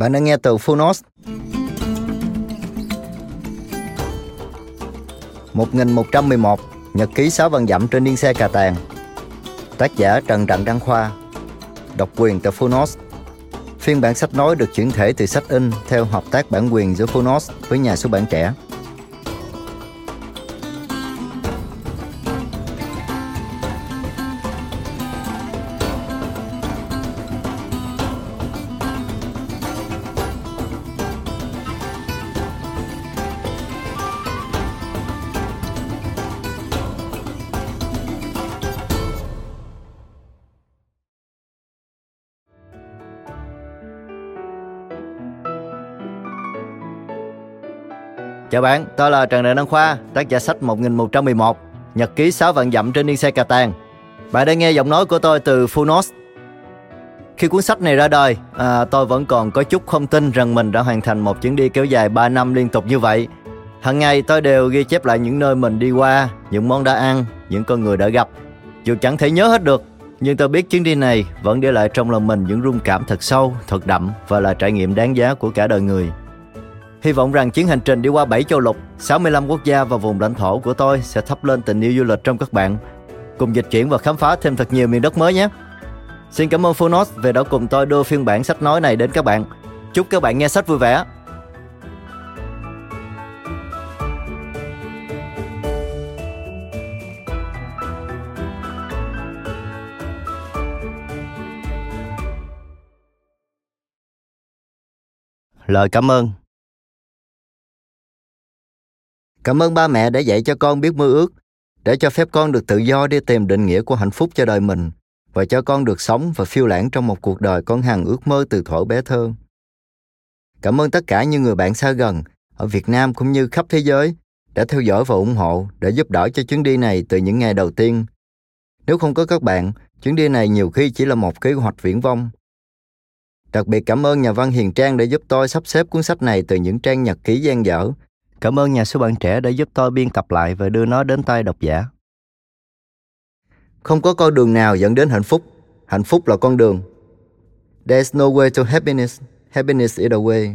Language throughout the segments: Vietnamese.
Bạn đang nghe từ Phonos. 1111 Nhật ký 6 văn dặm trên điên xe cà tàng Tác giả Trần Đặng Đăng Khoa Độc quyền từ Phonos Phiên bản sách nói được chuyển thể từ sách in theo hợp tác bản quyền giữa Phonos với nhà xuất bản trẻ. Chào bạn, tôi là Trần Đại Đăng Khoa, tác giả sách 1111, Nhật ký 6 vạn dặm trên yên xe cà tàng. Bạn đang nghe giọng nói của tôi từ Funos. Khi cuốn sách này ra đời, à, tôi vẫn còn có chút không tin rằng mình đã hoàn thành một chuyến đi kéo dài 3 năm liên tục như vậy. Hằng ngày tôi đều ghi chép lại những nơi mình đi qua, những món đã ăn, những con người đã gặp. Dù chẳng thể nhớ hết được, nhưng tôi biết chuyến đi này vẫn để lại trong lòng mình những rung cảm thật sâu, thật đậm và là trải nghiệm đáng giá của cả đời người. Hy vọng rằng chuyến hành trình đi qua 7 châu lục, 65 quốc gia và vùng lãnh thổ của tôi sẽ thắp lên tình yêu du lịch trong các bạn. Cùng dịch chuyển và khám phá thêm thật nhiều miền đất mới nhé. Xin cảm ơn Phonos về đã cùng tôi đưa phiên bản sách nói này đến các bạn. Chúc các bạn nghe sách vui vẻ. Lời cảm ơn Cảm ơn ba mẹ đã dạy cho con biết mơ ước, để cho phép con được tự do đi tìm định nghĩa của hạnh phúc cho đời mình và cho con được sống và phiêu lãng trong một cuộc đời con hằng ước mơ từ thuở bé thơ. Cảm ơn tất cả những người bạn xa gần ở Việt Nam cũng như khắp thế giới đã theo dõi và ủng hộ để giúp đỡ cho chuyến đi này từ những ngày đầu tiên. Nếu không có các bạn, chuyến đi này nhiều khi chỉ là một kế hoạch viễn vông. Đặc biệt cảm ơn nhà văn Hiền Trang đã giúp tôi sắp xếp cuốn sách này từ những trang nhật ký gian dở Cảm ơn nhà xuất bản trẻ đã giúp tôi biên tập lại và đưa nó đến tay độc giả. Không có con đường nào dẫn đến hạnh phúc. Hạnh phúc là con đường. There's no way to happiness. Happiness is the way.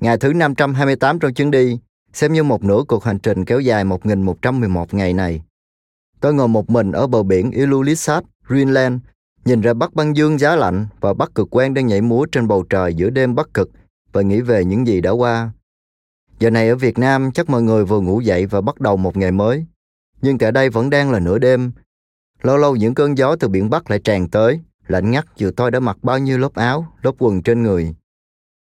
Ngày thứ 528 trong chuyến đi, xem như một nửa cuộc hành trình kéo dài 1111 ngày này. Tôi ngồi một mình ở bờ biển Ilulissat, Greenland, nhìn ra Bắc băng dương giá lạnh và Bắc cực quang đang nhảy múa trên bầu trời giữa đêm Bắc cực và nghĩ về những gì đã qua. Giờ này ở Việt Nam chắc mọi người vừa ngủ dậy và bắt đầu một ngày mới. Nhưng tại đây vẫn đang là nửa đêm. Lâu lâu những cơn gió từ biển Bắc lại tràn tới, lạnh ngắt dù tôi đã mặc bao nhiêu lớp áo, lớp quần trên người.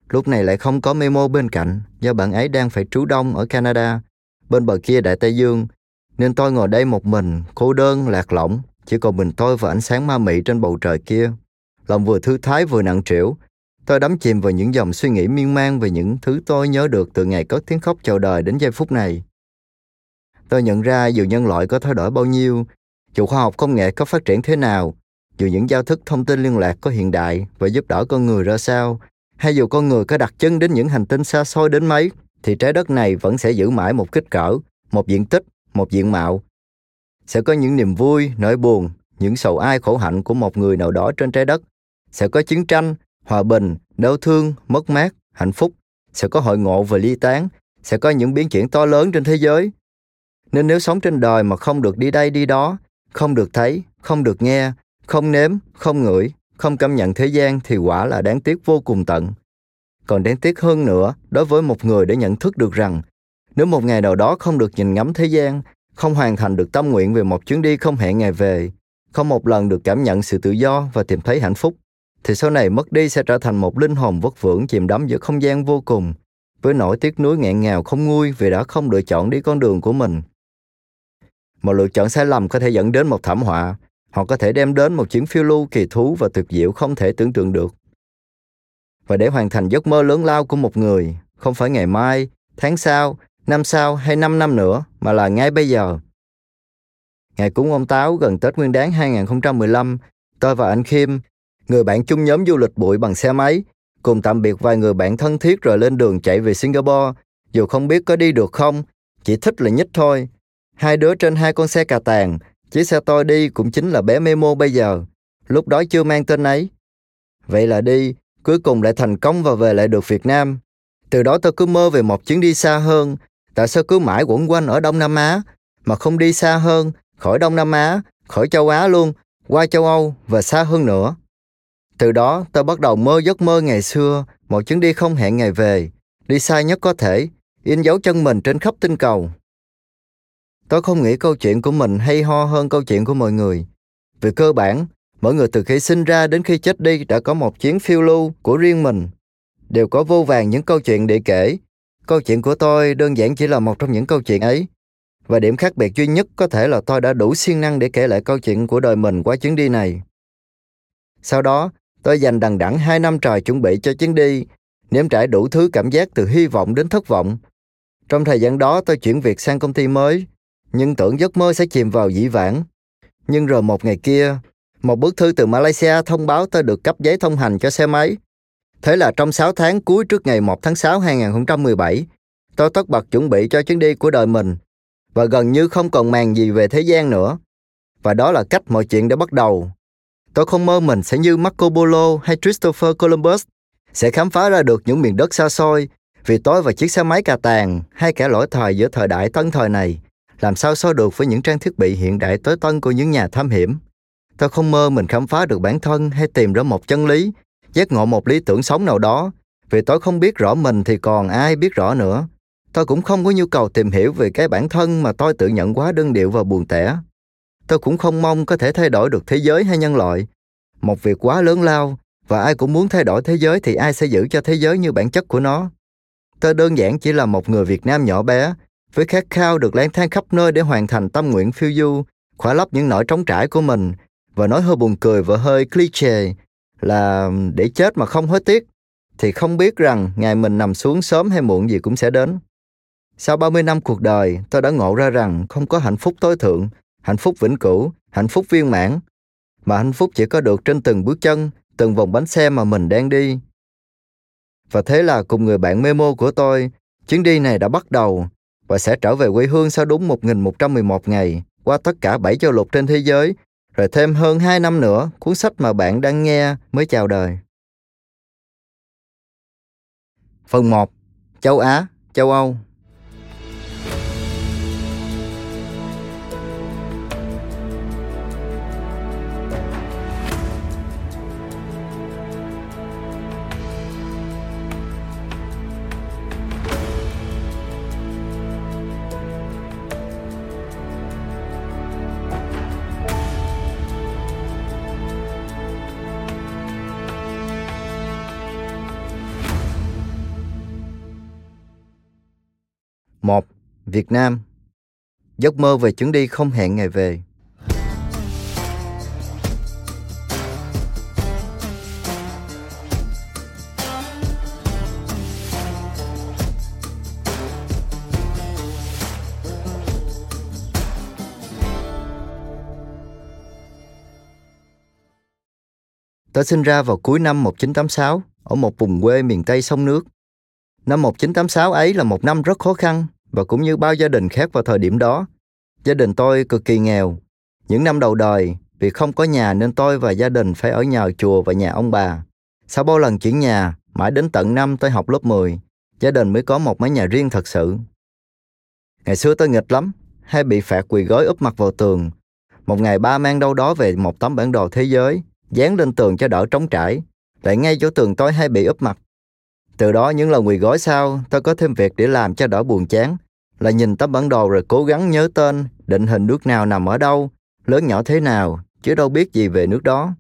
Lúc này lại không có Memo bên cạnh, do bạn ấy đang phải trú đông ở Canada, bên bờ kia Đại Tây Dương, nên tôi ngồi đây một mình, cô đơn, lạc lõng, chỉ còn mình tôi và ánh sáng ma mị trên bầu trời kia. Lòng vừa thư thái vừa nặng trĩu, Tôi đắm chìm vào những dòng suy nghĩ miên man về những thứ tôi nhớ được từ ngày cất tiếng khóc chào đời đến giây phút này. Tôi nhận ra dù nhân loại có thay đổi bao nhiêu, dù khoa học công nghệ có phát triển thế nào, dù những giao thức thông tin liên lạc có hiện đại và giúp đỡ con người ra sao, hay dù con người có đặt chân đến những hành tinh xa xôi đến mấy, thì trái đất này vẫn sẽ giữ mãi một kích cỡ, một diện tích, một diện mạo. Sẽ có những niềm vui, nỗi buồn, những sầu ai khổ hạnh của một người nào đó trên trái đất. Sẽ có chiến tranh, hòa bình, đau thương, mất mát, hạnh phúc, sẽ có hội ngộ và ly tán, sẽ có những biến chuyển to lớn trên thế giới. Nên nếu sống trên đời mà không được đi đây đi đó, không được thấy, không được nghe, không nếm, không ngửi, không cảm nhận thế gian thì quả là đáng tiếc vô cùng tận. Còn đáng tiếc hơn nữa, đối với một người để nhận thức được rằng nếu một ngày nào đó không được nhìn ngắm thế gian, không hoàn thành được tâm nguyện về một chuyến đi không hẹn ngày về, không một lần được cảm nhận sự tự do và tìm thấy hạnh phúc, thì sau này mất đi sẽ trở thành một linh hồn vất vưởng chìm đắm giữa không gian vô cùng, với nỗi tiếc nuối nghẹn ngào không nguôi vì đã không lựa chọn đi con đường của mình. Một lựa chọn sai lầm có thể dẫn đến một thảm họa, hoặc có thể đem đến một chuyến phiêu lưu kỳ thú và tuyệt diệu không thể tưởng tượng được. Và để hoàn thành giấc mơ lớn lao của một người, không phải ngày mai, tháng sau, năm sau hay năm năm nữa, mà là ngay bây giờ. Ngày cúng ông Táo gần Tết Nguyên đáng 2015, tôi và anh Khiêm, người bạn chung nhóm du lịch bụi bằng xe máy, cùng tạm biệt vài người bạn thân thiết rồi lên đường chạy về Singapore, dù không biết có đi được không, chỉ thích là nhích thôi. Hai đứa trên hai con xe cà tàng, chiếc xe tôi đi cũng chính là bé Memo bây giờ, lúc đó chưa mang tên ấy. Vậy là đi, cuối cùng lại thành công và về lại được Việt Nam. Từ đó tôi cứ mơ về một chuyến đi xa hơn, tại sao cứ mãi quẩn quanh ở Đông Nam Á, mà không đi xa hơn, khỏi Đông Nam Á, khỏi châu Á luôn, qua châu Âu và xa hơn nữa. Từ đó tôi bắt đầu mơ giấc mơ ngày xưa, một chuyến đi không hẹn ngày về, đi xa nhất có thể, in dấu chân mình trên khắp tinh cầu. Tôi không nghĩ câu chuyện của mình hay ho hơn câu chuyện của mọi người. Về cơ bản, mỗi người từ khi sinh ra đến khi chết đi đã có một chuyến phiêu lưu của riêng mình. Đều có vô vàng những câu chuyện để kể. Câu chuyện của tôi đơn giản chỉ là một trong những câu chuyện ấy. Và điểm khác biệt duy nhất có thể là tôi đã đủ siêng năng để kể lại câu chuyện của đời mình qua chuyến đi này. Sau đó, tôi dành đằng đẵng hai năm trời chuẩn bị cho chuyến đi, nếm trải đủ thứ cảm giác từ hy vọng đến thất vọng. Trong thời gian đó tôi chuyển việc sang công ty mới, nhưng tưởng giấc mơ sẽ chìm vào dĩ vãng. Nhưng rồi một ngày kia, một bức thư từ Malaysia thông báo tôi được cấp giấy thông hành cho xe máy. Thế là trong 6 tháng cuối trước ngày 1 tháng 6 2017, tôi tất bật chuẩn bị cho chuyến đi của đời mình và gần như không còn màng gì về thế gian nữa. Và đó là cách mọi chuyện đã bắt đầu. Tôi không mơ mình sẽ như Marco Polo hay Christopher Columbus, sẽ khám phá ra được những miền đất xa xôi vì tôi và chiếc xe máy cà tàng hay cả lỗi thời giữa thời đại tân thời này làm sao so được với những trang thiết bị hiện đại tối tân của những nhà thám hiểm. Tôi không mơ mình khám phá được bản thân hay tìm ra một chân lý, giác ngộ một lý tưởng sống nào đó, vì tôi không biết rõ mình thì còn ai biết rõ nữa. Tôi cũng không có nhu cầu tìm hiểu về cái bản thân mà tôi tự nhận quá đơn điệu và buồn tẻ. Tôi cũng không mong có thể thay đổi được thế giới hay nhân loại. Một việc quá lớn lao, và ai cũng muốn thay đổi thế giới thì ai sẽ giữ cho thế giới như bản chất của nó. Tôi đơn giản chỉ là một người Việt Nam nhỏ bé, với khát khao được lang thang khắp nơi để hoàn thành tâm nguyện phiêu du, khỏa lấp những nỗi trống trải của mình, và nói hơi buồn cười và hơi cliché là để chết mà không hối tiếc, thì không biết rằng ngày mình nằm xuống sớm hay muộn gì cũng sẽ đến. Sau 30 năm cuộc đời, tôi đã ngộ ra rằng không có hạnh phúc tối thượng, hạnh phúc vĩnh cửu, hạnh phúc viên mãn, mà hạnh phúc chỉ có được trên từng bước chân, từng vòng bánh xe mà mình đang đi. Và thế là cùng người bạn memo của tôi, chuyến đi này đã bắt đầu và sẽ trở về quê hương sau đúng 1111 ngày qua tất cả bảy châu lục trên thế giới, rồi thêm hơn 2 năm nữa cuốn sách mà bạn đang nghe mới chào đời. Phần 1. Châu Á, châu Âu Việt Nam. Giấc mơ về chuyến đi không hẹn ngày về. Tôi sinh ra vào cuối năm 1986 ở một vùng quê miền Tây sông nước. Năm 1986 ấy là một năm rất khó khăn và cũng như bao gia đình khác vào thời điểm đó. Gia đình tôi cực kỳ nghèo. Những năm đầu đời, vì không có nhà nên tôi và gia đình phải ở nhờ chùa và nhà ông bà. Sau bao lần chuyển nhà, mãi đến tận năm tôi học lớp 10, gia đình mới có một mái nhà riêng thật sự. Ngày xưa tôi nghịch lắm, hay bị phạt quỳ gối úp mặt vào tường. Một ngày ba mang đâu đó về một tấm bản đồ thế giới, dán lên tường cho đỡ trống trải, lại ngay chỗ tường tôi hay bị úp mặt. Từ đó những lần quỳ gói sau, tôi có thêm việc để làm cho đỡ buồn chán, là nhìn tấm bản đồ rồi cố gắng nhớ tên, định hình nước nào nằm ở đâu, lớn nhỏ thế nào, chứ đâu biết gì về nước đó.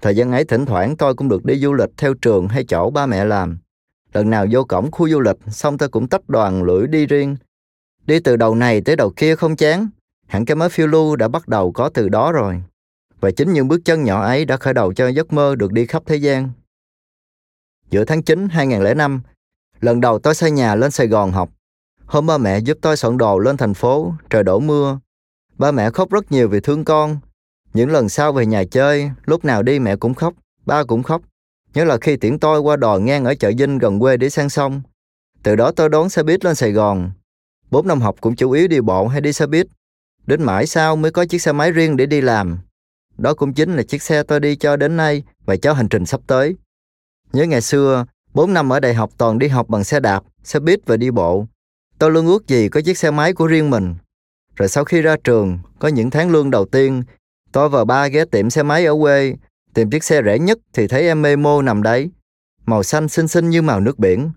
Thời gian ấy thỉnh thoảng tôi cũng được đi du lịch theo trường hay chỗ ba mẹ làm. Lần nào vô cổng khu du lịch, xong tôi cũng tách đoàn lưỡi đi riêng. Đi từ đầu này tới đầu kia không chán, hẳn cái mới phiêu lưu đã bắt đầu có từ đó rồi. Và chính những bước chân nhỏ ấy đã khởi đầu cho giấc mơ được đi khắp thế gian. Giữa tháng 9 2005, lần đầu tôi xây nhà lên Sài Gòn học. Hôm ba mẹ giúp tôi soạn đồ lên thành phố, trời đổ mưa. Ba mẹ khóc rất nhiều vì thương con. Những lần sau về nhà chơi, lúc nào đi mẹ cũng khóc, ba cũng khóc. Nhớ là khi tiễn tôi qua đò ngang ở chợ Vinh gần quê để sang sông. Từ đó tôi đón xe buýt lên Sài Gòn. Bốn năm học cũng chủ yếu đi bộ hay đi xe buýt. Đến mãi sau mới có chiếc xe máy riêng để đi làm. Đó cũng chính là chiếc xe tôi đi cho đến nay và cho hành trình sắp tới. Nhớ ngày xưa, 4 năm ở đại học toàn đi học bằng xe đạp, xe buýt và đi bộ. Tôi luôn ước gì có chiếc xe máy của riêng mình. Rồi sau khi ra trường, có những tháng lương đầu tiên, tôi và ba ghé tiệm xe máy ở quê, tìm chiếc xe rẻ nhất thì thấy em Memo nằm đấy. Màu xanh xinh xinh như màu nước biển.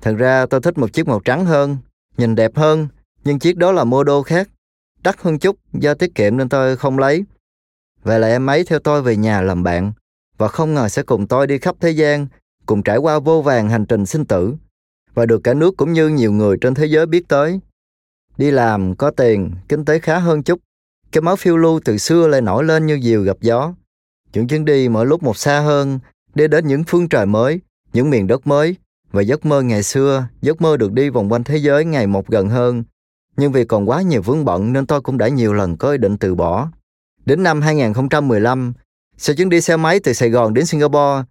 Thật ra tôi thích một chiếc màu trắng hơn, nhìn đẹp hơn, nhưng chiếc đó là mô đô khác. Đắt hơn chút, do tiết kiệm nên tôi không lấy. Vậy là em ấy theo tôi về nhà làm bạn, và không ngờ sẽ cùng tôi đi khắp thế gian, cùng trải qua vô vàng hành trình sinh tử, và được cả nước cũng như nhiều người trên thế giới biết tới. Đi làm, có tiền, kinh tế khá hơn chút. Cái máu phiêu lưu từ xưa lại nổi lên như diều gặp gió. Những chuyến đi mỗi lúc một xa hơn, đi đến những phương trời mới, những miền đất mới, và giấc mơ ngày xưa, giấc mơ được đi vòng quanh thế giới ngày một gần hơn. Nhưng vì còn quá nhiều vướng bận nên tôi cũng đã nhiều lần có ý định từ bỏ. Đến năm 2015, sau chuyến đi xe máy từ Sài Gòn đến Singapore,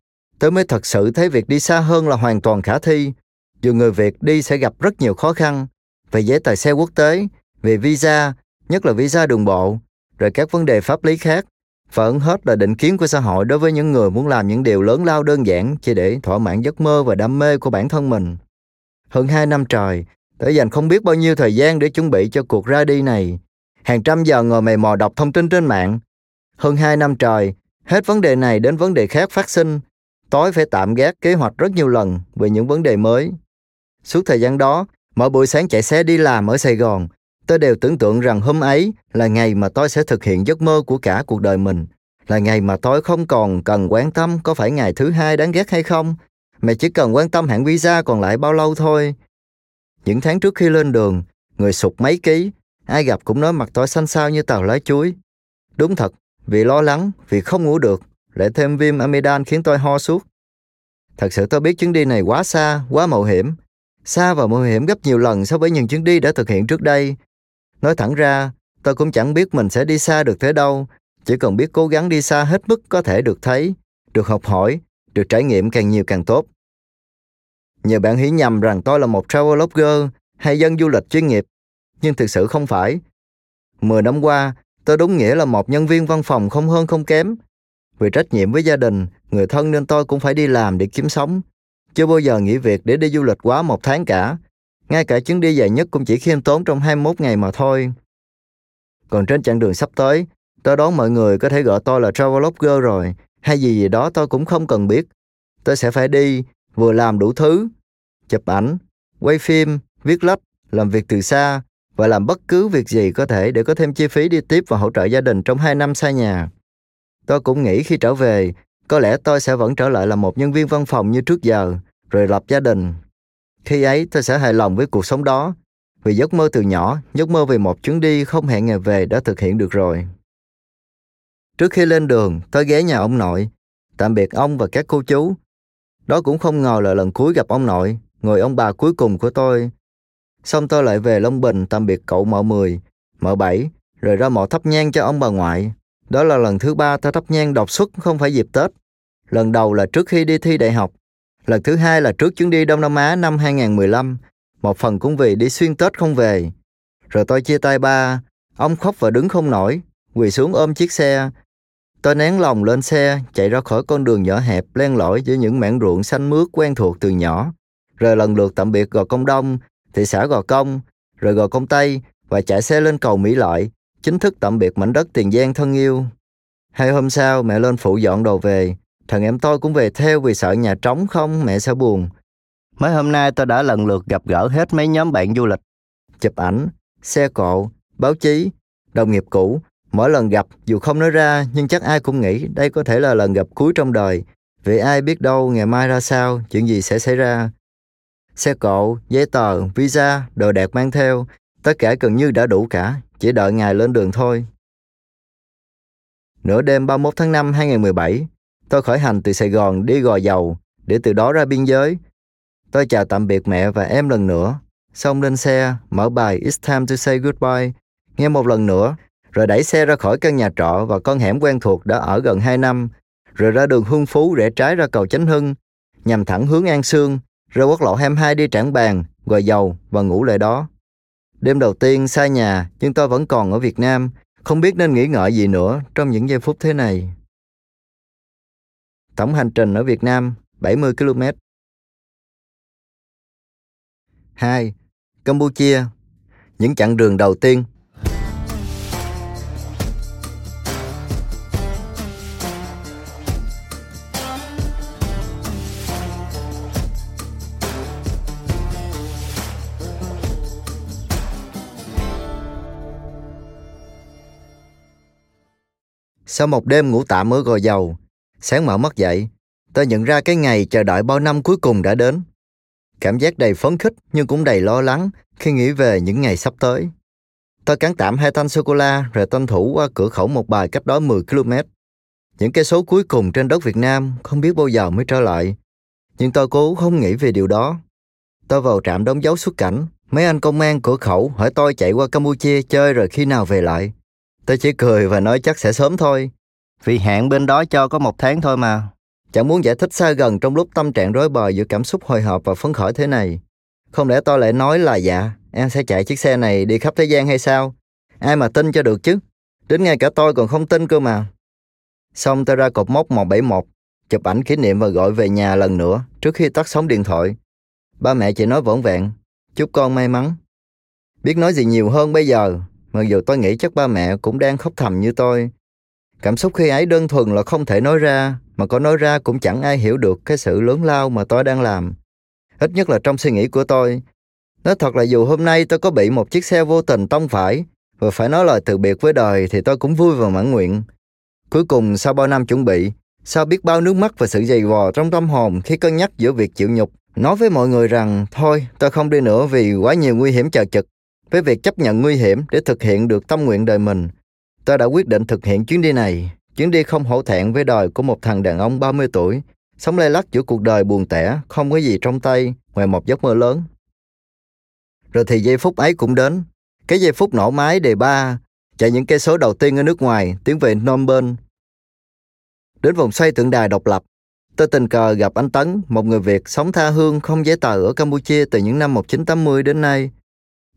tớ mới thật sự thấy việc đi xa hơn là hoàn toàn khả thi. Dù người Việt đi sẽ gặp rất nhiều khó khăn về giấy tờ xe quốc tế, về visa, nhất là visa đường bộ, rồi các vấn đề pháp lý khác. Và hơn hết là định kiến của xã hội đối với những người muốn làm những điều lớn lao đơn giản chỉ để thỏa mãn giấc mơ và đam mê của bản thân mình. Hơn hai năm trời, tôi dành không biết bao nhiêu thời gian để chuẩn bị cho cuộc ra đi này. Hàng trăm giờ ngồi mày mò đọc thông tin trên mạng. Hơn hai năm trời, hết vấn đề này đến vấn đề khác phát sinh. Tối phải tạm gác kế hoạch rất nhiều lần về những vấn đề mới. Suốt thời gian đó, mỗi buổi sáng chạy xe đi làm ở Sài Gòn, tôi đều tưởng tượng rằng hôm ấy là ngày mà tôi sẽ thực hiện giấc mơ của cả cuộc đời mình. Là ngày mà tôi không còn cần quan tâm có phải ngày thứ hai đáng ghét hay không, mà chỉ cần quan tâm hạn visa còn lại bao lâu thôi. Những tháng trước khi lên đường, người sụt mấy ký, ai gặp cũng nói mặt tôi xanh xao như tàu lá chuối. Đúng thật, vì lo lắng, vì không ngủ được, lại thêm viêm amidan khiến tôi ho suốt. Thật sự tôi biết chuyến đi này quá xa, quá mạo hiểm. Xa và mạo hiểm gấp nhiều lần so với những chuyến đi đã thực hiện trước đây. Nói thẳng ra, tôi cũng chẳng biết mình sẽ đi xa được thế đâu, chỉ cần biết cố gắng đi xa hết mức có thể được thấy, được học hỏi, được trải nghiệm càng nhiều càng tốt. Nhiều bạn hiểu nhầm rằng tôi là một travelogger hay dân du lịch chuyên nghiệp, nhưng thực sự không phải. Mười năm qua, tôi đúng nghĩa là một nhân viên văn phòng không hơn không kém. Vì trách nhiệm với gia đình, người thân nên tôi cũng phải đi làm để kiếm sống. Chưa bao giờ nghỉ việc để đi du lịch quá một tháng cả. Ngay cả chuyến đi dài nhất cũng chỉ khiêm tốn trong 21 ngày mà thôi. Còn trên chặng đường sắp tới, tôi đoán mọi người có thể gọi tôi là travelogger rồi, hay gì gì đó tôi cũng không cần biết. Tôi sẽ phải đi, vừa làm đủ thứ, chụp ảnh, quay phim, viết lách, làm việc từ xa và làm bất cứ việc gì có thể để có thêm chi phí đi tiếp và hỗ trợ gia đình trong 2 năm xa nhà. Tôi cũng nghĩ khi trở về, có lẽ tôi sẽ vẫn trở lại là một nhân viên văn phòng như trước giờ, rồi lập gia đình. Khi ấy tôi sẽ hài lòng với cuộc sống đó, vì giấc mơ từ nhỏ, giấc mơ về một chuyến đi không hẹn ngày về đã thực hiện được rồi. Trước khi lên đường, tôi ghé nhà ông nội, tạm biệt ông và các cô chú. Đó cũng không ngờ là lần cuối gặp ông nội, người ông bà cuối cùng của tôi. Xong tôi lại về Long Bình tạm biệt cậu mợ 10, mợ 7, rồi ra mộ thắp nhang cho ông bà ngoại. Đó là lần thứ ba tôi thắp nhang đọc xuất không phải dịp Tết. Lần đầu là trước khi đi thi đại học. Lần thứ hai là trước chuyến đi Đông Nam Á năm 2015. Một phần cũng vì đi xuyên Tết không về. Rồi tôi chia tay ba. Ông khóc và đứng không nổi. Quỳ xuống ôm chiếc xe. Tôi nén lòng lên xe, chạy ra khỏi con đường nhỏ hẹp len lỏi giữa những mảng ruộng xanh mướt quen thuộc từ nhỏ rồi lần lượt tạm biệt Gò Công Đông, thị xã Gò Công, rồi Gò Công Tây và chạy xe lên cầu Mỹ Lợi, chính thức tạm biệt mảnh đất Tiền Giang thân yêu. Hai hôm sau mẹ lên phụ dọn đồ về, thằng em tôi cũng về theo vì sợ nhà trống không mẹ sẽ buồn. Mấy hôm nay tôi đã lần lượt gặp gỡ hết mấy nhóm bạn du lịch, chụp ảnh, xe cộ, báo chí, đồng nghiệp cũ. Mỗi lần gặp dù không nói ra nhưng chắc ai cũng nghĩ đây có thể là lần gặp cuối trong đời vì ai biết đâu ngày mai ra sao, chuyện gì sẽ xảy ra. Xe cộ, giấy tờ, visa, đồ đạc mang theo, tất cả gần như đã đủ cả, chỉ đợi ngài lên đường thôi. Nửa đêm 31 tháng 5 2017, tôi khởi hành từ Sài Gòn đi Gò Dầu để từ đó ra biên giới. Tôi chào tạm biệt mẹ và em lần nữa, xong lên xe, mở bài It's time to say goodbye, nghe một lần nữa, rồi đẩy xe ra khỏi căn nhà trọ và con hẻm quen thuộc đã ở gần 2 năm, rồi ra đường Hương Phú rẽ trái ra cầu Chánh Hưng, nhằm thẳng hướng An Sương, ra quốc lộ 22 đi Trảng Bàng, Gò Dầu và ngủ lại đó. Đêm đầu tiên xa nhà, nhưng tôi vẫn còn ở Việt Nam, không biết nên nghĩ ngợi gì nữa trong những giây phút thế này. Tổng hành trình ở Việt Nam 70 km. 2. Campuchia Những chặng đường đầu tiên Sau một đêm ngủ tạm ở Gò Dầu, sáng mở mắt dậy, tôi nhận ra cái ngày chờ đợi bao năm cuối cùng đã đến. Cảm giác đầy phấn khích nhưng cũng đầy lo lắng khi nghĩ về những ngày sắp tới. Tôi cắn tạm hai thanh sô-cô-la rồi tranh thủ qua cửa khẩu một bài cách đó 10 km. Những cây số cuối cùng trên đất Việt Nam không biết bao giờ mới trở lại. Nhưng tôi cố không nghĩ về điều đó. Tôi vào trạm đóng dấu xuất cảnh. Mấy anh công an cửa khẩu hỏi tôi chạy qua Campuchia chơi rồi khi nào về lại. Tôi chỉ cười và nói chắc sẽ sớm thôi. Vì hạn bên đó cho có một tháng thôi mà. Chẳng muốn giải thích xa gần trong lúc tâm trạng rối bời giữa cảm xúc hồi hộp và phấn khởi thế này. Không lẽ tôi lại nói là dạ, em sẽ chạy chiếc xe này đi khắp thế gian hay sao? Ai mà tin cho được chứ? Đến ngay cả tôi còn không tin cơ mà. Xong tôi ra cột mốc 171, chụp ảnh kỷ niệm và gọi về nhà lần nữa trước khi tắt sóng điện thoại. Ba mẹ chỉ nói vỏn vẹn, chúc con may mắn. Biết nói gì nhiều hơn bây giờ, mặc dù tôi nghĩ chắc ba mẹ cũng đang khóc thầm như tôi. Cảm xúc khi ấy đơn thuần là không thể nói ra, mà có nói ra cũng chẳng ai hiểu được cái sự lớn lao mà tôi đang làm. Ít nhất là trong suy nghĩ của tôi. Nói thật là dù hôm nay tôi có bị một chiếc xe vô tình tông phải và phải nói lời từ biệt với đời thì tôi cũng vui và mãn nguyện. Cuối cùng sau bao năm chuẩn bị, sau biết bao nước mắt và sự dày vò trong tâm hồn khi cân nhắc giữa việc chịu nhục, nói với mọi người rằng thôi tôi không đi nữa vì quá nhiều nguy hiểm chờ chực với việc chấp nhận nguy hiểm để thực hiện được tâm nguyện đời mình, tôi đã quyết định thực hiện chuyến đi này. Chuyến đi không hổ thẹn với đời của một thằng đàn ông 30 tuổi, sống lay lắc giữa cuộc đời buồn tẻ, không có gì trong tay, ngoài một giấc mơ lớn. Rồi thì giây phút ấy cũng đến. Cái giây phút nổ máy đề ba, chạy những cây số đầu tiên ở nước ngoài, tiến về Phnom Penh. Đến vòng xoay tượng đài độc lập, tôi tình cờ gặp anh Tấn, một người Việt sống tha hương không giấy tờ ở Campuchia từ những năm 1980 đến nay.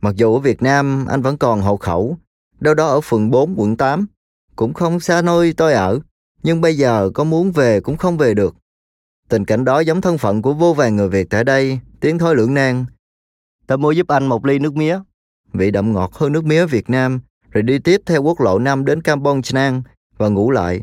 Mặc dù ở Việt Nam anh vẫn còn hộ khẩu, đâu đó ở phường 4 quận 8, cũng không xa nơi tôi ở, nhưng bây giờ có muốn về cũng không về được. Tình cảnh đó giống thân phận của vô vàng người Việt tại đây, tiếng thôi lưỡng nan. Tôi mua giúp anh một ly nước mía, vị đậm ngọt hơn nước mía Việt Nam, rồi đi tiếp theo quốc lộ 5 đến Kampong Chhnang và ngủ lại.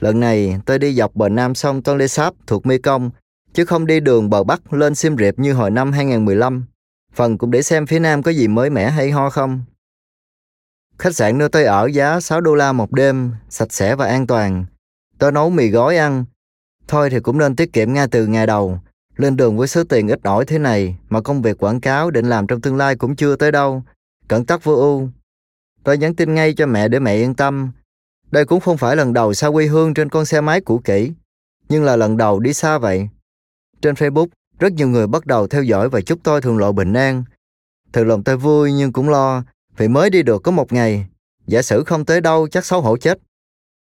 Lần này tôi đi dọc bờ nam sông Tonle Sap thuộc Mekong, chứ không đi đường bờ Bắc lên Siem Reap như hồi năm 2015 phần cũng để xem phía Nam có gì mới mẻ hay ho không. Khách sạn nơi tôi ở giá 6 đô la một đêm, sạch sẽ và an toàn. Tôi nấu mì gói ăn. Thôi thì cũng nên tiết kiệm ngay từ ngày đầu. Lên đường với số tiền ít ỏi thế này mà công việc quảng cáo định làm trong tương lai cũng chưa tới đâu. Cẩn tắc vô ưu. Tôi nhắn tin ngay cho mẹ để mẹ yên tâm. Đây cũng không phải lần đầu xa quê hương trên con xe máy cũ kỹ, nhưng là lần đầu đi xa vậy. Trên Facebook, rất nhiều người bắt đầu theo dõi và chúc tôi thường lộ bình an. Thực lòng tôi vui nhưng cũng lo, vì mới đi được có một ngày. Giả sử không tới đâu chắc xấu hổ chết.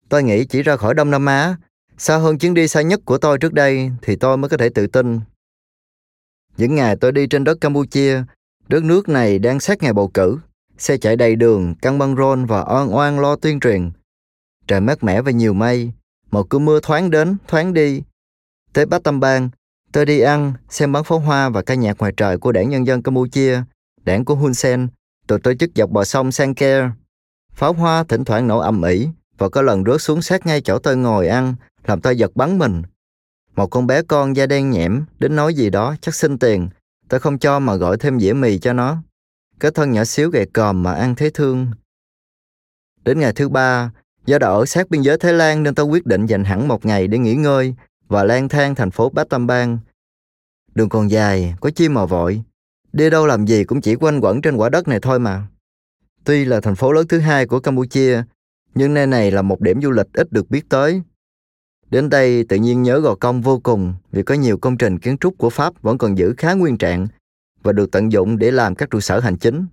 Tôi nghĩ chỉ ra khỏi Đông Nam Á, xa hơn chuyến đi xa nhất của tôi trước đây thì tôi mới có thể tự tin. Những ngày tôi đi trên đất Campuchia, đất nước này đang sát ngày bầu cử. Xe chạy đầy đường, căng băng rôn và oan oan lo tuyên truyền. Trời mát mẻ và nhiều mây, một cơn mưa thoáng đến, thoáng đi. Tới Bát Tâm Bang, Tôi đi ăn, xem bắn pháo hoa và ca nhạc ngoài trời của đảng Nhân dân Campuchia, đảng của Hun Sen, tôi tổ chức dọc bờ sông Sanker. Pháo hoa thỉnh thoảng nổ ầm ĩ và có lần rớt xuống sát ngay chỗ tôi ngồi ăn, làm tôi giật bắn mình. Một con bé con da đen nhẽm đến nói gì đó chắc xin tiền, tôi không cho mà gọi thêm dĩa mì cho nó. Cái thân nhỏ xíu gầy còm mà ăn thấy thương. Đến ngày thứ ba, do đã ở sát biên giới Thái Lan nên tôi quyết định dành hẳn một ngày để nghỉ ngơi và lang thang thành phố Battambang. Đường còn dài, có chi mà vội. Đi đâu làm gì cũng chỉ quanh quẩn trên quả đất này thôi mà. Tuy là thành phố lớn thứ hai của Campuchia, nhưng nơi này là một điểm du lịch ít được biết tới. Đến đây tự nhiên nhớ Gò Công vô cùng vì có nhiều công trình kiến trúc của Pháp vẫn còn giữ khá nguyên trạng và được tận dụng để làm các trụ sở hành chính.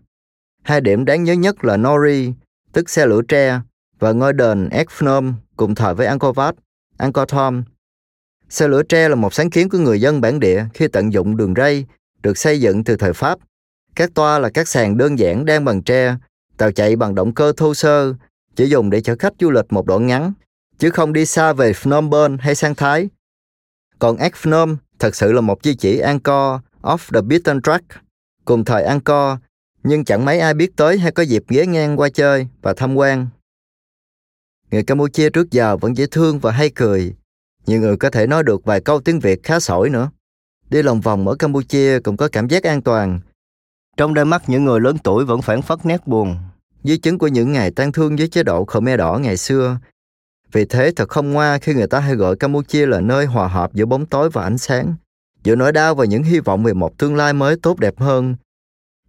Hai điểm đáng nhớ nhất là Nori, tức xe lửa tre, và ngôi đền Ekphnom cùng thời với Angkor Wat, Angkor Thom. Xe lửa tre là một sáng kiến của người dân bản địa khi tận dụng đường ray được xây dựng từ thời Pháp. Các toa là các sàn đơn giản đang bằng tre, tàu chạy bằng động cơ thô sơ, chỉ dùng để chở khách du lịch một đoạn ngắn, chứ không đi xa về Phnom Penh hay sang Thái. Còn Ekphnom thật sự là một di chỉ Angkor off the beaten track, cùng thời Angkor, nhưng chẳng mấy ai biết tới hay có dịp ghé ngang qua chơi và tham quan. Người Campuchia trước giờ vẫn dễ thương và hay cười. Nhiều người có thể nói được vài câu tiếng Việt khá sỏi nữa. Đi lòng vòng ở Campuchia cũng có cảm giác an toàn. Trong đôi mắt những người lớn tuổi vẫn phản phất nét buồn, di chứng của những ngày tan thương với chế độ Khmer Đỏ ngày xưa. Vì thế thật không ngoa khi người ta hay gọi Campuchia là nơi hòa hợp giữa bóng tối và ánh sáng, giữa nỗi đau và những hy vọng về một tương lai mới tốt đẹp hơn.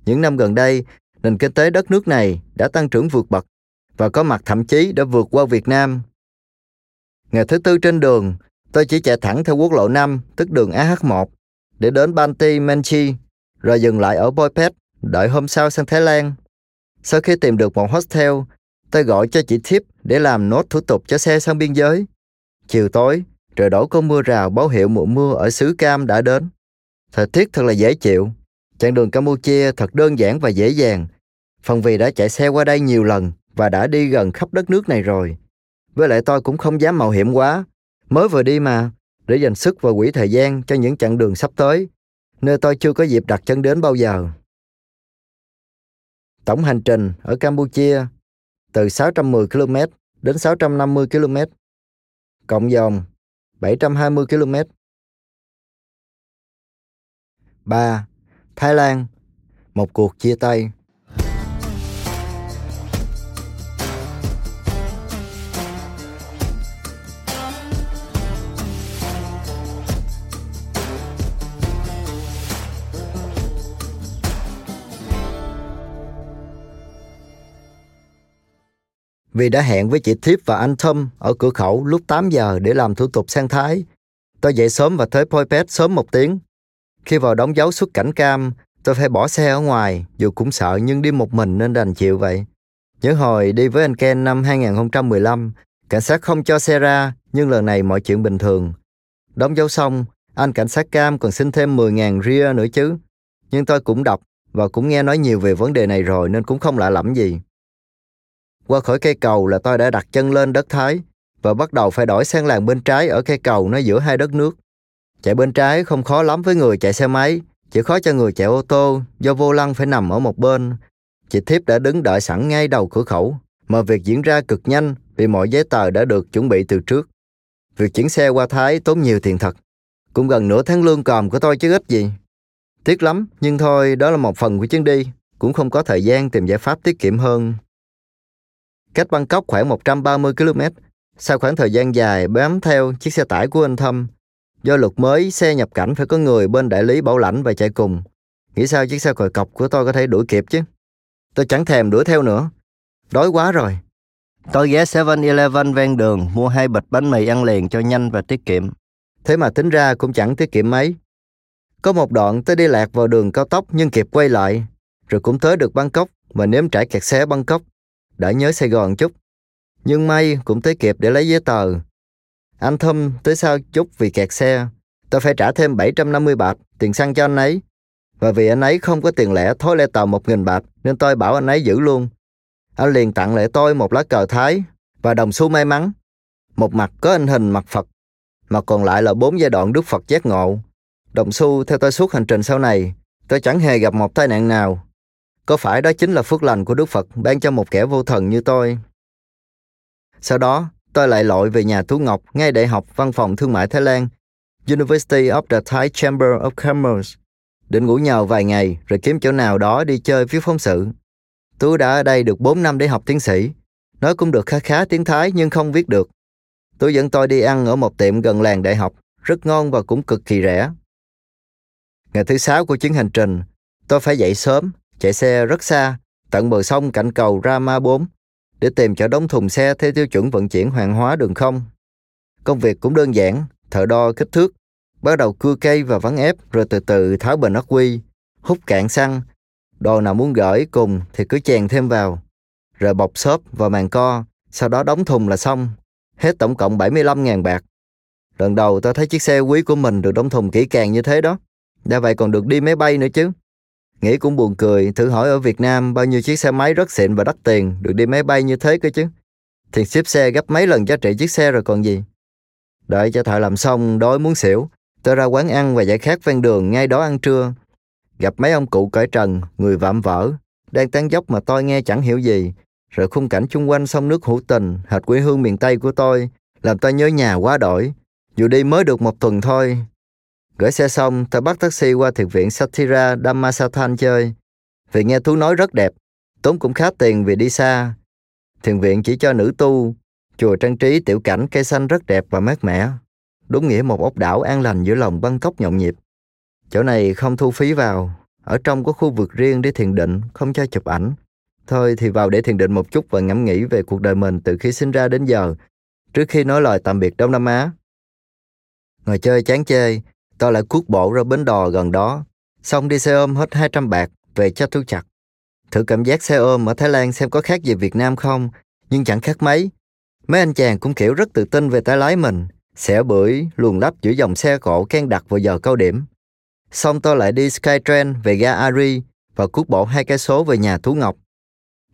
Những năm gần đây, nền kinh tế đất nước này đã tăng trưởng vượt bậc và có mặt thậm chí đã vượt qua Việt Nam. Ngày thứ tư trên đường, tôi chỉ chạy thẳng theo quốc lộ 5, tức đường AH1, để đến Banti Menchi, rồi dừng lại ở Boipet đợi hôm sau sang Thái Lan. Sau khi tìm được một hostel, tôi gọi cho chị Thiếp để làm nốt thủ tục cho xe sang biên giới. Chiều tối, trời đổ có mưa rào báo hiệu mùa mưa ở xứ Cam đã đến. Thời tiết thật là dễ chịu. Chặng đường Campuchia thật đơn giản và dễ dàng. Phần vì đã chạy xe qua đây nhiều lần và đã đi gần khắp đất nước này rồi. Với lại tôi cũng không dám mạo hiểm quá. Mới vừa đi mà, để dành sức và quỹ thời gian cho những chặng đường sắp tới, nơi tôi chưa có dịp đặt chân đến bao giờ. Tổng hành trình ở Campuchia từ 610 km đến 650 km, cộng dòng 720 km. 3. Thái Lan Một cuộc chia tay vì đã hẹn với chị Thiếp và anh Thâm ở cửa khẩu lúc 8 giờ để làm thủ tục sang Thái. Tôi dậy sớm và tới Poipet sớm một tiếng. Khi vào đóng dấu xuất cảnh cam, tôi phải bỏ xe ở ngoài, dù cũng sợ nhưng đi một mình nên đành chịu vậy. Nhớ hồi đi với anh Ken năm 2015, cảnh sát không cho xe ra, nhưng lần này mọi chuyện bình thường. Đóng dấu xong, anh cảnh sát cam còn xin thêm 10.000 ria nữa chứ. Nhưng tôi cũng đọc và cũng nghe nói nhiều về vấn đề này rồi nên cũng không lạ lẫm gì. Qua khỏi cây cầu là tôi đã đặt chân lên đất Thái và bắt đầu phải đổi sang làng bên trái ở cây cầu nó giữa hai đất nước. Chạy bên trái không khó lắm với người chạy xe máy, chỉ khó cho người chạy ô tô do vô lăng phải nằm ở một bên. Chị Thiếp đã đứng đợi sẵn ngay đầu cửa khẩu, mà việc diễn ra cực nhanh vì mọi giấy tờ đã được chuẩn bị từ trước. Việc chuyển xe qua Thái tốn nhiều tiền thật. Cũng gần nửa tháng lương còm của tôi chứ ít gì. Tiếc lắm, nhưng thôi đó là một phần của chuyến đi. Cũng không có thời gian tìm giải pháp tiết kiệm hơn cách Bangkok khoảng 130 km. Sau khoảng thời gian dài bám theo chiếc xe tải của anh Thâm, do luật mới xe nhập cảnh phải có người bên đại lý bảo lãnh và chạy cùng. Nghĩ sao chiếc xe còi cọc của tôi có thể đuổi kịp chứ? Tôi chẳng thèm đuổi theo nữa. Đói quá rồi. Tôi ghé 7-Eleven ven đường mua hai bịch bánh mì ăn liền cho nhanh và tiết kiệm. Thế mà tính ra cũng chẳng tiết kiệm mấy. Có một đoạn tôi đi lạc vào đường cao tốc nhưng kịp quay lại, rồi cũng tới được Bangkok mà nếm trải kẹt xe Bangkok đã nhớ Sài Gòn chút. Nhưng may cũng tới kịp để lấy giấy tờ. Anh Thâm tới sau chút vì kẹt xe. Tôi phải trả thêm 750 bạc tiền xăng cho anh ấy. Và vì anh ấy không có tiền lẻ thối lẻ tàu 1.000 bạc nên tôi bảo anh ấy giữ luôn. Anh liền tặng lại tôi một lá cờ Thái và đồng xu may mắn. Một mặt có anh hình mặt Phật, mà còn lại là bốn giai đoạn Đức Phật giác ngộ. Đồng xu theo tôi suốt hành trình sau này, tôi chẳng hề gặp một tai nạn nào. Có phải đó chính là phước lành của Đức Phật ban cho một kẻ vô thần như tôi? Sau đó, tôi lại lội về nhà Tú Ngọc ngay đại học văn phòng thương mại Thái Lan, University of the Thai Chamber of Commerce, định ngủ nhờ vài ngày rồi kiếm chỗ nào đó đi chơi viết phóng sự. Tú đã ở đây được 4 năm để học tiến sĩ, nói cũng được khá khá tiếng Thái nhưng không viết được. Tú dẫn tôi đi ăn ở một tiệm gần làng đại học, rất ngon và cũng cực kỳ rẻ. Ngày thứ sáu của chuyến hành trình, tôi phải dậy sớm, chạy xe rất xa, tận bờ sông cạnh cầu Rama 4 để tìm chỗ đóng thùng xe theo tiêu chuẩn vận chuyển hàng hóa đường không. Công việc cũng đơn giản, thợ đo kích thước, bắt đầu cưa cây và vắn ép rồi từ từ tháo bình ắc quy, hút cạn xăng. Đồ nào muốn gửi cùng thì cứ chèn thêm vào, rồi bọc xốp và màn co, sau đó đóng thùng là xong. Hết tổng cộng 75.000 bạc. Lần đầu tôi thấy chiếc xe quý của mình được đóng thùng kỹ càng như thế đó. Đã vậy còn được đi máy bay nữa chứ. Nghĩ cũng buồn cười, thử hỏi ở Việt Nam bao nhiêu chiếc xe máy rất xịn và đắt tiền được đi máy bay như thế cơ chứ. Thiệt ship xe gấp mấy lần giá trị chiếc xe rồi còn gì. Đợi cho thợ làm xong, đói muốn xỉu. Tôi ra quán ăn và giải khát ven đường ngay đó ăn trưa. Gặp mấy ông cụ cởi trần, người vạm vỡ, đang tán dốc mà tôi nghe chẳng hiểu gì. Rồi khung cảnh chung quanh sông nước hữu tình, hệt quê hương miền Tây của tôi, làm tôi nhớ nhà quá đổi. Dù đi mới được một tuần thôi, Gửi xe xong, tôi bắt taxi qua thiền viện Satira Dhammasathan chơi. Vì nghe Thú nói rất đẹp, tốn cũng khá tiền vì đi xa. Thiền viện chỉ cho nữ tu, chùa trang trí tiểu cảnh cây xanh rất đẹp và mát mẻ. Đúng nghĩa một ốc đảo an lành giữa lòng Bangkok cốc nhộn nhịp. Chỗ này không thu phí vào, ở trong có khu vực riêng để thiền định, không cho chụp ảnh. Thôi thì vào để thiền định một chút và ngẫm nghĩ về cuộc đời mình từ khi sinh ra đến giờ, trước khi nói lời tạm biệt Đông Nam Á. Ngồi chơi chán chê, Tôi lại cuốc bộ ra bến đò gần đó, xong đi xe ôm hết 200 bạc về cho thu chặt. Thử cảm giác xe ôm ở Thái Lan xem có khác gì Việt Nam không, nhưng chẳng khác mấy. Mấy anh chàng cũng kiểu rất tự tin về tay lái mình, xẻ bưởi, luồn lắp giữa dòng xe cộ can đặt vào giờ cao điểm. Xong tôi lại đi Skytrain về ga Ari và cuốc bộ hai cái số về nhà Thú Ngọc.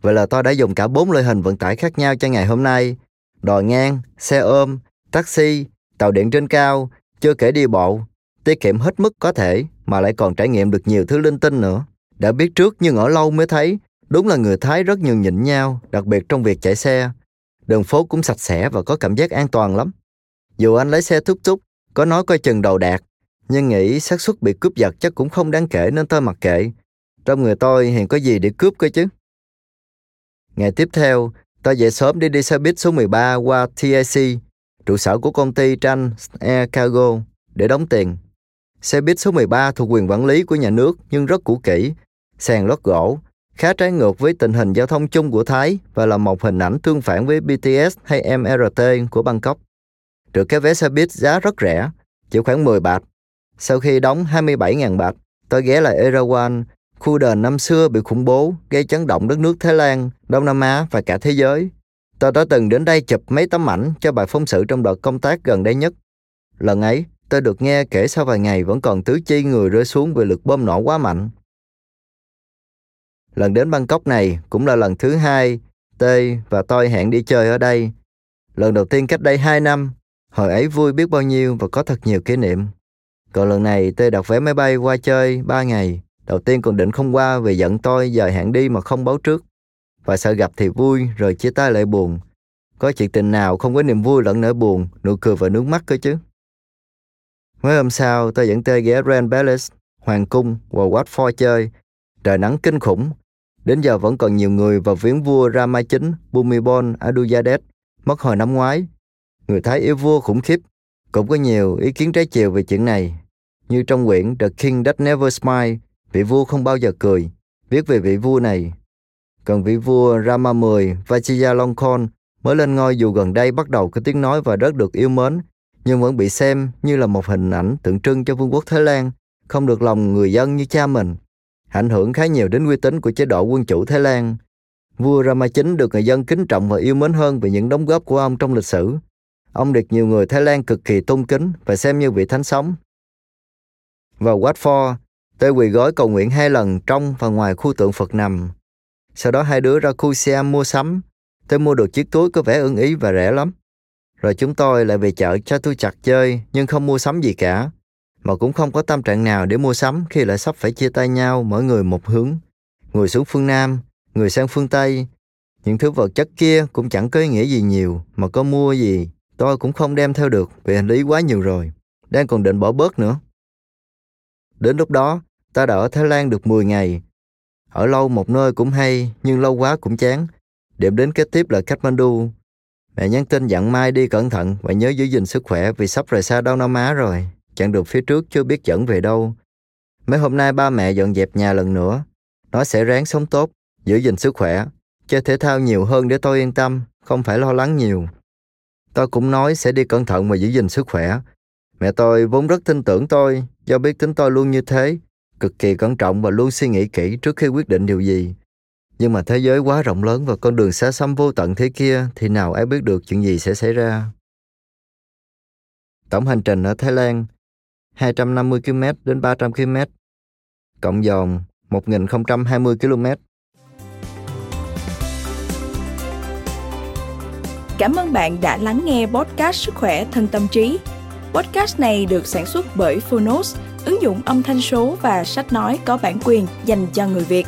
Vậy là tôi đã dùng cả bốn loại hình vận tải khác nhau cho ngày hôm nay. Đò ngang, xe ôm, taxi, tàu điện trên cao, chưa kể đi bộ, tiết kiệm hết mức có thể mà lại còn trải nghiệm được nhiều thứ linh tinh nữa. Đã biết trước nhưng ở lâu mới thấy, đúng là người Thái rất nhường nhịn nhau, đặc biệt trong việc chạy xe. Đường phố cũng sạch sẽ và có cảm giác an toàn lắm. Dù anh lấy xe thúc thúc, có nói coi chừng đầu đạt, nhưng nghĩ xác suất bị cướp giật chắc cũng không đáng kể nên tôi mặc kệ. Trong người tôi hiện có gì để cướp cơ chứ. Ngày tiếp theo, tôi dậy sớm đi đi xe buýt số 13 qua TIC, trụ sở của công ty Trans Air Cargo, để đóng tiền. Xe buýt số 13 thuộc quyền quản lý của nhà nước nhưng rất cũ kỹ, sàn lót gỗ, khá trái ngược với tình hình giao thông chung của Thái và là một hình ảnh tương phản với BTS hay MRT của Bangkok. Được cái vé xe buýt giá rất rẻ, chỉ khoảng 10 bạc. Sau khi đóng 27.000 bạc, tôi ghé lại Erawan, khu đền năm xưa bị khủng bố, gây chấn động đất nước Thái Lan, Đông Nam Á và cả thế giới. Tôi đã từng đến đây chụp mấy tấm ảnh cho bài phóng sự trong đợt công tác gần đây nhất. Lần ấy, tôi được nghe kể sau vài ngày vẫn còn tứ chi người rơi xuống vì lực bom nổ quá mạnh. Lần đến Bangkok này cũng là lần thứ hai T và tôi hẹn đi chơi ở đây. Lần đầu tiên cách đây 2 năm, hồi ấy vui biết bao nhiêu và có thật nhiều kỷ niệm. Còn lần này T đặt vé máy bay qua chơi 3 ngày. Đầu tiên còn định không qua vì giận tôi dời hẹn đi mà không báo trước. Và sợ gặp thì vui rồi chia tay lại buồn. Có chuyện tình nào không có niềm vui lẫn nỗi buồn, nụ cười và nước mắt cơ chứ. Mới hôm sau, tôi dẫn tê ghé Grand Palace, Hoàng Cung và Watford chơi. Trời nắng kinh khủng. Đến giờ vẫn còn nhiều người vào viếng vua Rama IX Bhumibol Adulyadej mất hồi năm ngoái. Người Thái yêu vua khủng khiếp. Cũng có nhiều ý kiến trái chiều về chuyện này. Như trong quyển The King That Never Smile, vị vua không bao giờ cười, viết về vị vua này. Còn vị vua Rama X Vajiralongkorn mới lên ngôi dù gần đây bắt đầu có tiếng nói và rất được yêu mến nhưng vẫn bị xem như là một hình ảnh tượng trưng cho vương quốc Thái Lan, không được lòng người dân như cha mình, ảnh hưởng khá nhiều đến uy tín của chế độ quân chủ Thái Lan. Vua Rama chính được người dân kính trọng và yêu mến hơn vì những đóng góp của ông trong lịch sử. Ông được nhiều người Thái Lan cực kỳ tôn kính và xem như vị thánh sống. Vào Watford, tôi quỳ gối cầu nguyện hai lần trong và ngoài khu tượng Phật nằm. Sau đó hai đứa ra khu Siam mua sắm. Tôi mua được chiếc túi có vẻ ưng ý và rẻ lắm. Rồi chúng tôi lại về chợ cho tôi chặt chơi nhưng không mua sắm gì cả. mà cũng không có tâm trạng nào để mua sắm khi lại sắp phải chia tay nhau mỗi người một hướng. Người xuống phương Nam, người sang phương Tây. Những thứ vật chất kia cũng chẳng có ý nghĩa gì nhiều, mà có mua gì tôi cũng không đem theo được vì hành lý quá nhiều rồi. Đang còn định bỏ bớt nữa. Đến lúc đó, ta đã ở Thái Lan được 10 ngày. Ở lâu một nơi cũng hay, nhưng lâu quá cũng chán. Điểm đến kế tiếp là Kathmandu. Mẹ nhắn tin dặn Mai đi cẩn thận và nhớ giữ gìn sức khỏe vì sắp rời xa Đông Nam Á rồi. Chặng được phía trước chưa biết dẫn về đâu. Mấy hôm nay ba mẹ dọn dẹp nhà lần nữa. Nó sẽ ráng sống tốt, giữ gìn sức khỏe. Chơi thể thao nhiều hơn để tôi yên tâm, không phải lo lắng nhiều. Tôi cũng nói sẽ đi cẩn thận và giữ gìn sức khỏe. Mẹ tôi vốn rất tin tưởng tôi, do biết tính tôi luôn như thế, cực kỳ cẩn trọng và luôn suy nghĩ kỹ trước khi quyết định điều gì. Nhưng mà thế giới quá rộng lớn và con đường xa xăm vô tận thế kia thì nào ai biết được chuyện gì sẽ xảy ra. Tổng hành trình ở Thái Lan 250 km đến 300 km, cộng dòng 1020 km. Cảm ơn bạn đã lắng nghe podcast Sức khỏe thân tâm trí. Podcast này được sản xuất bởi Phonos, ứng dụng âm thanh số và sách nói có bản quyền dành cho người Việt.